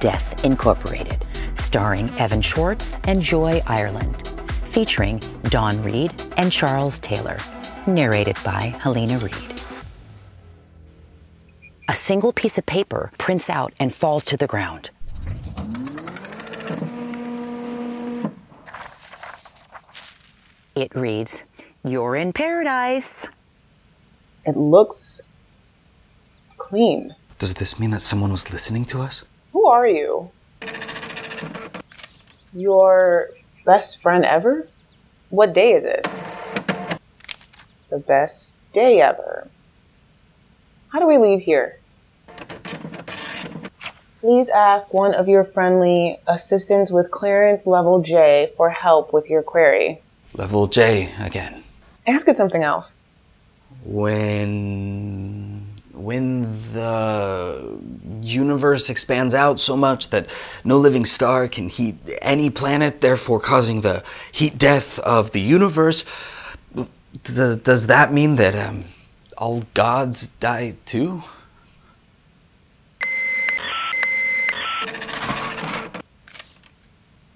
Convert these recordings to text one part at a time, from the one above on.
Death Incorporated, starring Evan Shwartz and Joy Ireland, featuring Don Reed and Charles Taylor, narrated by Helena Reed. A single piece of paper prints out and falls to the ground. It reads, You're in paradise. It looks clean. Does this mean that someone was listening to us? Who are you? Your best friend ever? What day is it? The best day ever. How do we leave here? Please ask one of your friendly assistants with clearance level J for help with your query. Level J again. Ask it something else. When when the universe expands out so much that no living star can heat any planet, therefore causing the heat death of the universe, does, does that mean that um, all gods die too?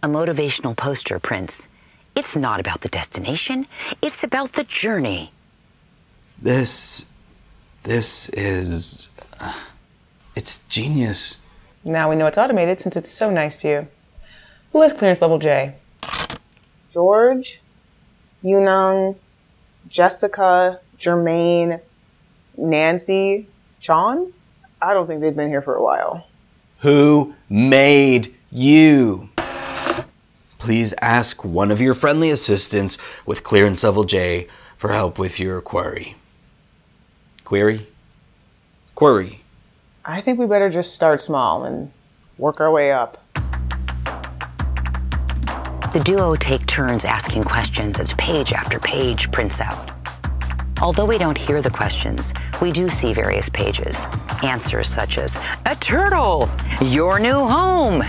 A motivational poster prints. It's not about the destination, it's about the journey. This. This is. Uh, it's genius. Now we know it's automated since it's so nice to you. Who has clearance level J? George, Yunung, Jessica, Jermaine, Nancy, Sean? I don't think they've been here for a while. Who made you? Please ask one of your friendly assistants with clearance level J for help with your query. Query? Query. I think we better just start small and work our way up. The duo take turns asking questions as page after page prints out. Although we don't hear the questions, we do see various pages. Answers such as, A turtle! Your new home!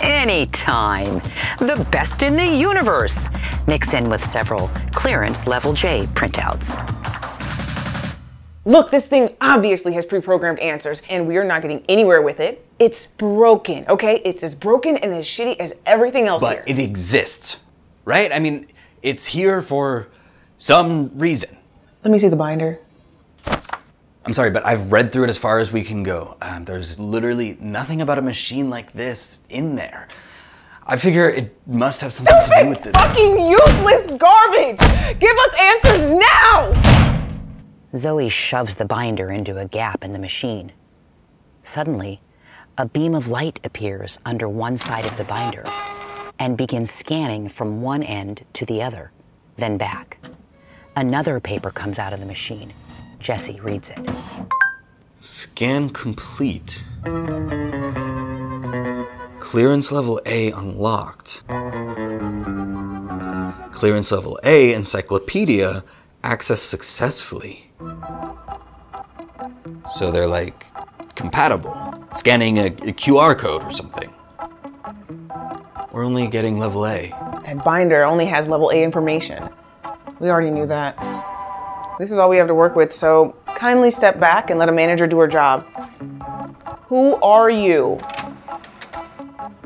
Anytime! The best in the universe! Mixed in with several clearance level J printouts. Look, this thing obviously has pre programmed answers, and we are not getting anywhere with it. It's broken, okay? It's as broken and as shitty as everything else But here. it exists, right? I mean, it's here for some reason. Let me see the binder. I'm sorry, but I've read through it as far as we can go. Um, there's literally nothing about a machine like this in there. I figure it must have something to do with Stupid it. fucking useless garbage! Give us answers now! Zoe shoves the binder into a gap in the machine. Suddenly, a beam of light appears under one side of the binder and begins scanning from one end to the other, then back. Another paper comes out of the machine. Jesse reads it. Scan complete. Clearance level A unlocked. Clearance level A encyclopedia accessed successfully. So they're like compatible. Scanning a, a QR code or something. We're only getting level A. That binder only has level A information. We already knew that. This is all we have to work with, so kindly step back and let a manager do her job. Who are you?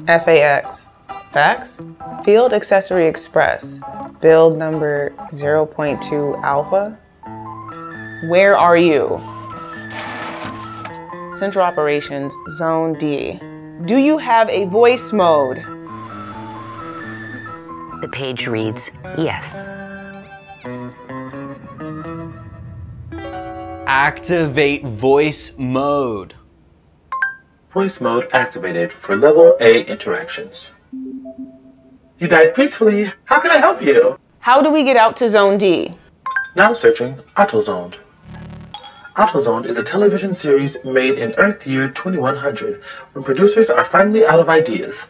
FAX. Fax? Field Accessory Express. Build number 0.2 Alpha. Where are you? Central Operations, Zone D. Do you have a voice mode? The page reads, Yes. Activate voice mode. Voice mode activated for level A interactions. You died peacefully. How can I help you? How do we get out to Zone D? Now searching AutoZoned. AutoZoned is a television series made in Earth year 2100 when producers are finally out of ideas.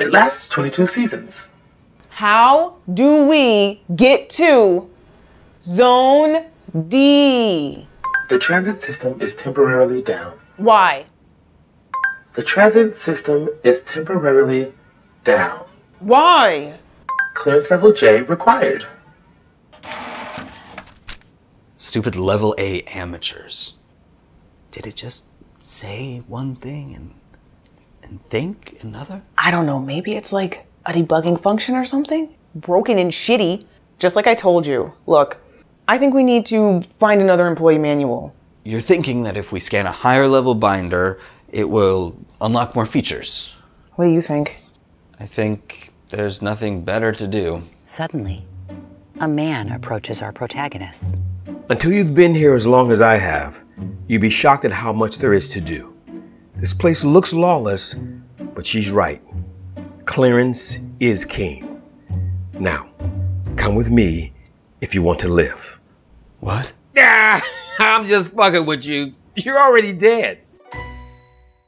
It lasts 22 seasons. How do we get to Zone D? The transit system is temporarily down. Why? The transit system is temporarily down. Why? Clearance level J required. Stupid level A amateurs. Did it just say one thing and and think another? I don't know, maybe it's like a debugging function or something? Broken and shitty. Just like I told you. Look, I think we need to find another employee manual. You're thinking that if we scan a higher level binder, it will unlock more features. What do you think? I think there's nothing better to do. Suddenly, a man approaches our protagonists. Until you've been here as long as I have, you'd be shocked at how much there is to do. This place looks lawless, but she's right. Clearance is king. Now, come with me if you want to live. What? Yeah, I'm just fucking with you. You're already dead.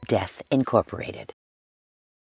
Death Incorporated.